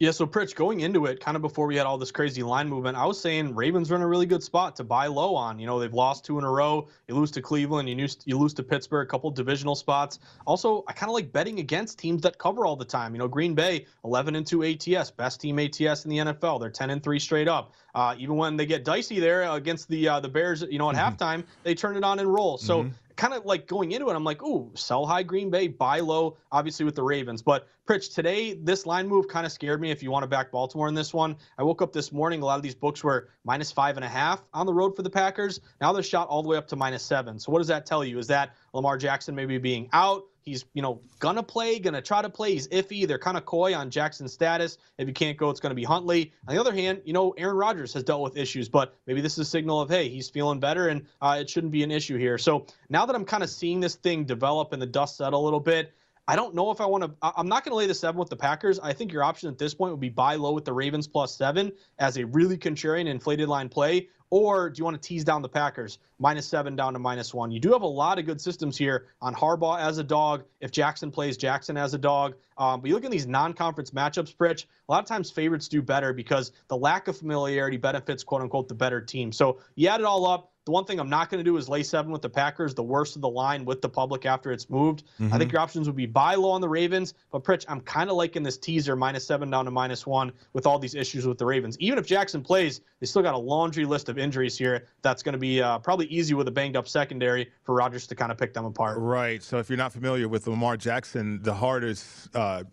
Yeah, so Pritch, going into it, kind of before we had all this crazy line movement, I was saying Ravens are in a really good spot to buy low on. You know, they've lost two in a row. You lose to Cleveland, you lose, you lose to Pittsburgh, a couple divisional spots. Also, I kind of like betting against teams that cover all the time. You know, Green Bay, 11 and 2 ATS, best team ATS in the NFL. They're 10 and 3 straight up. Uh, even when they get dicey there against the uh, the Bears, you know, at mm-hmm. halftime, they turn it on and roll. So mm-hmm kind of like going into it, I'm like, ooh, sell high Green Bay, buy low, obviously with the Ravens. But Pritch, today this line move kind of scared me if you want to back Baltimore in this one. I woke up this morning, a lot of these books were minus five and a half on the road for the Packers. Now they're shot all the way up to minus seven. So what does that tell you? Is that Lamar Jackson maybe being out? He's, you know, gonna play, gonna try to play. He's iffy. They're kind of coy on Jackson's status. If he can't go, it's gonna be Huntley. On the other hand, you know, Aaron Rodgers has dealt with issues, but maybe this is a signal of, hey, he's feeling better and uh, it shouldn't be an issue here. So now that I'm kind of seeing this thing develop and the dust settle a little bit, I don't know if I want to. I'm not going to lay the seven with the Packers. I think your option at this point would be buy low with the Ravens plus seven as a really contrarian inflated line play, or do you want to tease down the Packers minus seven down to minus one? You do have a lot of good systems here on Harbaugh as a dog. If Jackson plays Jackson as a dog, um, but you look at these non-conference matchups, Pritch. A lot of times favorites do better because the lack of familiarity benefits quote unquote the better team. So you add it all up. The one thing I'm not going to do is lay seven with the Packers, the worst of the line with the public after it's moved. Mm-hmm. I think your options would be buy low on the Ravens, but Pritch, I'm kind of liking this teaser minus seven down to minus one with all these issues with the Ravens. Even if Jackson plays, they still got a laundry list of injuries here. That's going to be uh, probably easy with a banged up secondary for Rodgers to kind of pick them apart. Right. So if you're not familiar with Lamar Jackson, the hardest uh,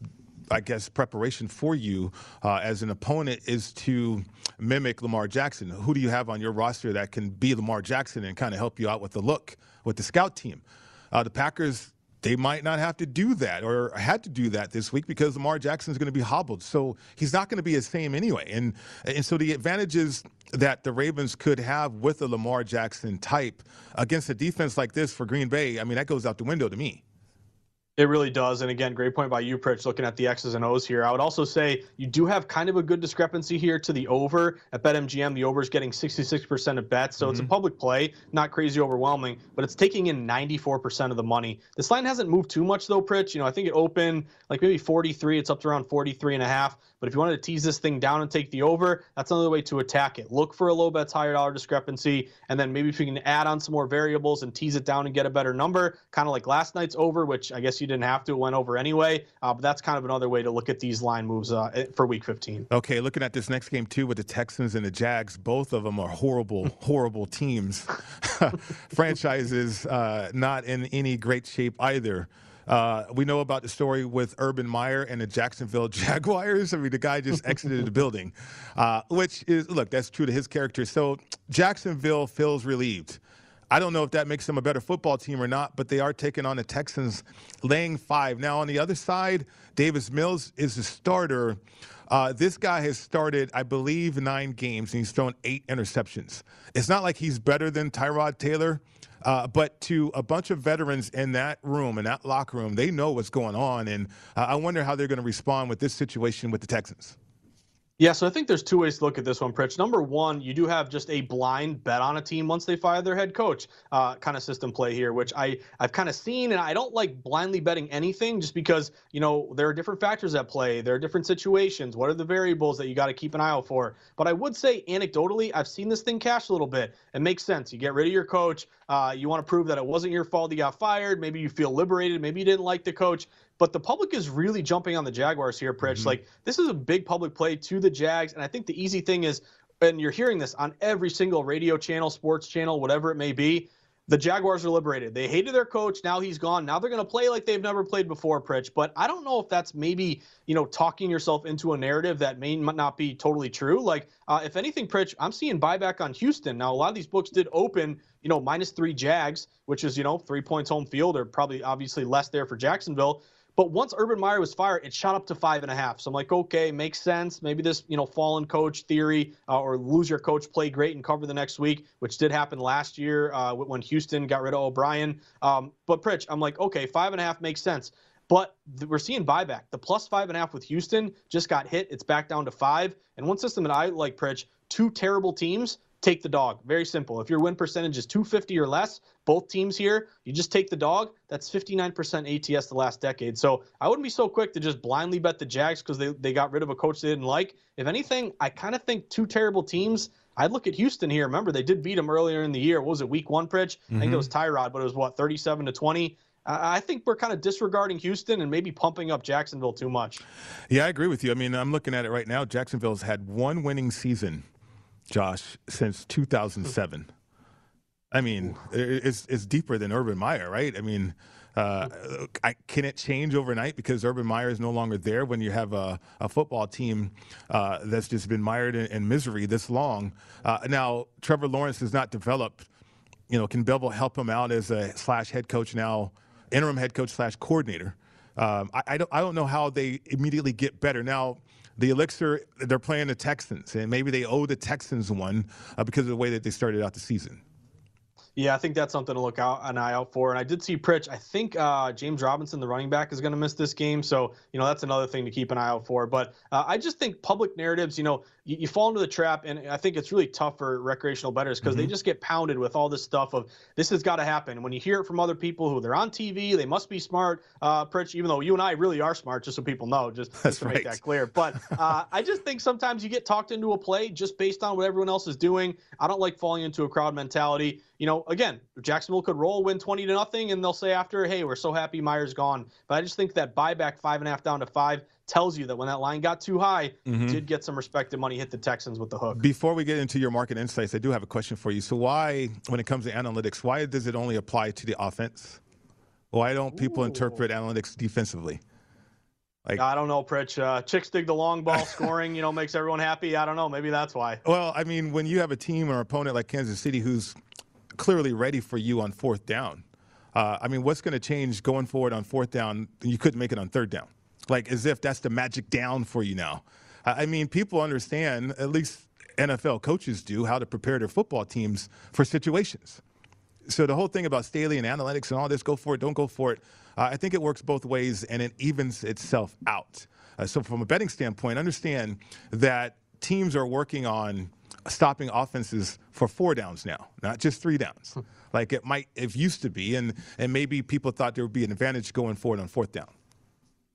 I guess, preparation for you uh, as an opponent is to mimic Lamar Jackson. Who do you have on your roster that can be Lamar Jackson and kind of help you out with the look with the scout team? Uh, the Packers they might not have to do that or had to do that this week because Lamar Jackson is going to be hobbled. So he's not going to be the same anyway. And and so the advantages that the Ravens could have with a Lamar Jackson type against a defense like this for Green Bay, I mean, that goes out the window to me. It really does. And again, great point by you, Pritch, looking at the X's and O's here. I would also say you do have kind of a good discrepancy here to the over. At BetMGM, the over is getting 66% of bets. So mm-hmm. it's a mm-hmm. public play, not crazy overwhelming, but it's taking in 94% of the money. This line hasn't moved too much, though, Pritch. You know, I think it opened like maybe 43. It's up to around 43 and a half. But if you wanted to tease this thing down and take the over, that's another way to attack it. Look for a low bets, higher dollar discrepancy. And then maybe if you can add on some more variables and tease it down and get a better number, kind of like last night's over, which I guess you didn't have to, it went over anyway. Uh, but that's kind of another way to look at these line moves uh, for week 15. Okay, looking at this next game too with the Texans and the Jags, both of them are horrible, [laughs] horrible teams. [laughs] Franchises uh, not in any great shape either. Uh, we know about the story with Urban Meyer and the Jacksonville [laughs] Jaguars. I mean, the guy just exited the building, uh, which is, look, that's true to his character. So Jacksonville feels relieved. I don't know if that makes them a better football team or not, but they are taking on the Texans, laying five. Now, on the other side, Davis Mills is the starter. Uh, this guy has started, I believe, nine games, and he's thrown eight interceptions. It's not like he's better than Tyrod Taylor, uh, but to a bunch of veterans in that room, in that locker room, they know what's going on. And uh, I wonder how they're going to respond with this situation with the Texans. Yeah, so I think there's two ways to look at this one, Pritch. Number one, you do have just a blind bet on a team once they fire their head coach uh, kind of system play here, which I, I've kind of seen, and I don't like blindly betting anything just because, you know, there are different factors at play. There are different situations. What are the variables that you got to keep an eye out for? But I would say, anecdotally, I've seen this thing cash a little bit. It makes sense. You get rid of your coach. Uh, you want to prove that it wasn't your fault you got fired. Maybe you feel liberated. Maybe you didn't like the coach. But the public is really jumping on the Jaguars here, Pritch. Mm-hmm. Like this is a big public play to the Jags, and I think the easy thing is, and you're hearing this on every single radio channel, sports channel, whatever it may be. The Jaguars are liberated. They hated their coach. Now he's gone. Now they're going to play like they've never played before, Pritch. But I don't know if that's maybe, you know, talking yourself into a narrative that may not be totally true. Like, uh, if anything, Pritch, I'm seeing buyback on Houston. Now, a lot of these books did open, you know, minus three Jags, which is, you know, three points home field or probably obviously less there for Jacksonville. But once Urban Meyer was fired, it shot up to five and a half. So I'm like, okay, makes sense. Maybe this, you know, fallen coach theory uh, or lose your coach, play great and cover the next week, which did happen last year uh, when Houston got rid of O'Brien. Um, but Pritch, I'm like, okay, five and a half makes sense. But we're seeing buyback. The plus five and a half with Houston just got hit. It's back down to five. And one system that I like, Pritch, two terrible teams take the dog. Very simple. If your win percentage is 250 or less, both teams here, you just take the dog. That's 59% ATS the last decade. So I wouldn't be so quick to just blindly bet the Jags because they, they got rid of a coach they didn't like. If anything, I kind of think two terrible teams. I'd look at Houston here. Remember, they did beat them earlier in the year. What was it, week one, Pritch? Mm-hmm. I think it was Tyrod, but it was what, 37 to 20? I think we're kind of disregarding Houston and maybe pumping up Jacksonville too much. Yeah, I agree with you. I mean, I'm looking at it right now. Jacksonville's had one winning season, Josh, since 2007. I mean, it's it's deeper than Urban Meyer, right? I mean, uh, I, can it change overnight because Urban Meyer is no longer there when you have a, a football team uh, that's just been mired in, in misery this long? Uh, now, Trevor Lawrence has not developed. You know, can Bevell help him out as a slash head coach now? interim head coach slash coordinator. Um, I, I, don't, I don't know how they immediately get better. Now, the elixir, they're playing the Texans, and maybe they owe the Texans one uh, because of the way that they started out the season. Yeah, I think that's something to look out an eye out for. And I did see Pritch. I think uh, James Robinson, the running back, is going to miss this game. So you know that's another thing to keep an eye out for. But uh, I just think public narratives. You know, you, you, fall into the trap, and I think it's really tough for recreational bettors because mm-hmm. they just get pounded with all this stuff of this has got to happen. When you hear it from other people who they're on TV, they must be smart. Uh, Pritch, even though you and I really are smart, just so people know, just, [laughs] just to right. make that clear. But [laughs] uh, I just think sometimes you get talked into a play just based on what everyone else is doing. I don't like falling into a crowd mentality you know, again, Jacksonville could roll, win 20 to nothing, and they'll say after, hey, we're so happy Meyer's gone. But I just think that buyback five and a half down to five tells you that when that line got too high, mm-hmm. did get some respected money, hit the Texans with the hook. Before we get into your market insights, I do have a question for you. So, why, when it comes to analytics, why does it only apply to the offense? Why don't people Ooh. interpret analytics defensively? Like, I don't know, Pritch. Uh, chicks dig the long ball [laughs] scoring, you know, makes everyone happy. I don't know. Maybe that's why. Well, I mean, when you have a team or opponent like Kansas City who's clearly ready for you on fourth down. Uh, I mean, what's going to change going forward on fourth down? You couldn't make it on third down. Like, as if that's the magic down for you now. I mean, people understand, at least NFL coaches do, how to prepare their football teams for situations. So the whole thing about Staley and analytics and all this, go for it, don't go for it, uh, I think it works both ways and it evens itself out. Uh, so from a betting standpoint, understand that teams are working on stopping offenses for four downs now, not just three downs, hmm. like it might have used to be, and and maybe people thought there would be an advantage going forward on fourth down.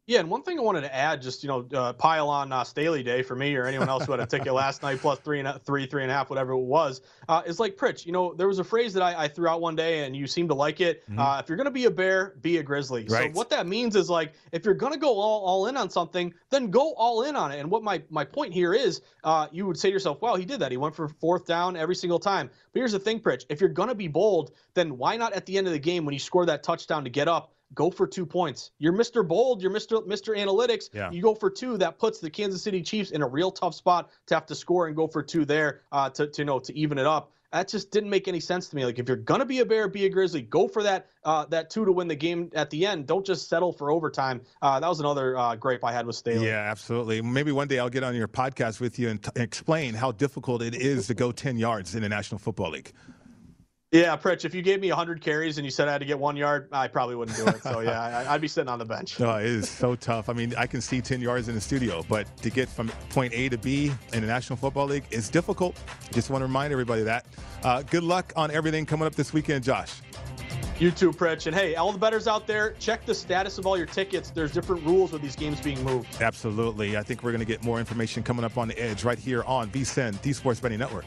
Yeah, and one thing I wanted to add, just you know, uh, pile on uh, Staley Day for me or anyone else who had a ticket [laughs] last night plus three and a, three, three and a half, whatever it was, uh, is like Pritch. You know, there was a phrase that I, I threw out one day, and you seemed to like it. Mm-hmm. Uh, if you're gonna be a bear, be a grizzly. Right. So what that means is like if you're gonna go all, all in on something, then go all in on it. And what my my point here is, uh, you would say to yourself, "Wow, he did that. He went for fourth down every single time." But here's the thing, Pritch. If you're gonna be bold, then why not at the end of the game when you score that touchdown to get up? Go for two points. You're Mr. Bold, you're Mr. Mr. Analytics. Yeah. You go for two, that puts the Kansas City Chiefs in a real tough spot to have to score and go for two there uh, to, to you know to even it up. That just didn't make any sense to me. Like if you're gonna be a bear, be a grizzly. Go for that uh, that two to win the game at the end. Don't just settle for overtime. Uh, that was another uh, gripe I had with Staley. Yeah, absolutely. Maybe one day I'll get on your podcast with you and t- explain how difficult it is to go 10 yards in the National Football League. Yeah, Pritch, if you gave me 100 carries and you said I had to get one yard, I probably wouldn't do it. So, [laughs] yeah, I, would be sitting on the bench. No, it is so tough. I mean, I can see 10 yards in the studio, but to get from point A to B in the National Football League is difficult. Just want to remind everybody that. Uh, good luck on everything coming up this weekend, Josh. You too, Pritch. And hey, all the bettors out there, check the status of all your tickets. There's different rules with these games being moved. Absolutely. I think we're going to get more information coming up on the edge right here on VSIN, the Sports Betting Network.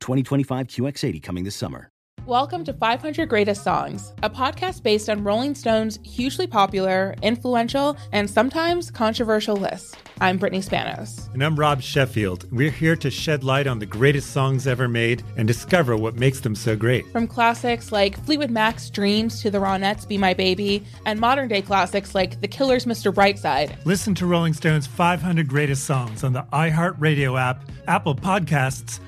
2025 QX80 coming this summer. Welcome to 500 Greatest Songs, a podcast based on Rolling Stone's hugely popular, influential, and sometimes controversial list. I'm Brittany Spanos. And I'm Rob Sheffield. We're here to shed light on the greatest songs ever made and discover what makes them so great. From classics like Fleetwood Mac's Dreams to the Ronettes' Be My Baby, and modern day classics like The Killer's Mr. Brightside. Listen to Rolling Stone's 500 Greatest Songs on the iHeartRadio app, Apple Podcasts,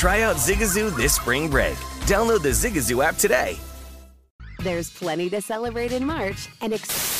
Try out Zigazoo this spring break. Download the Zigazoo app today. There's plenty to celebrate in March and ex-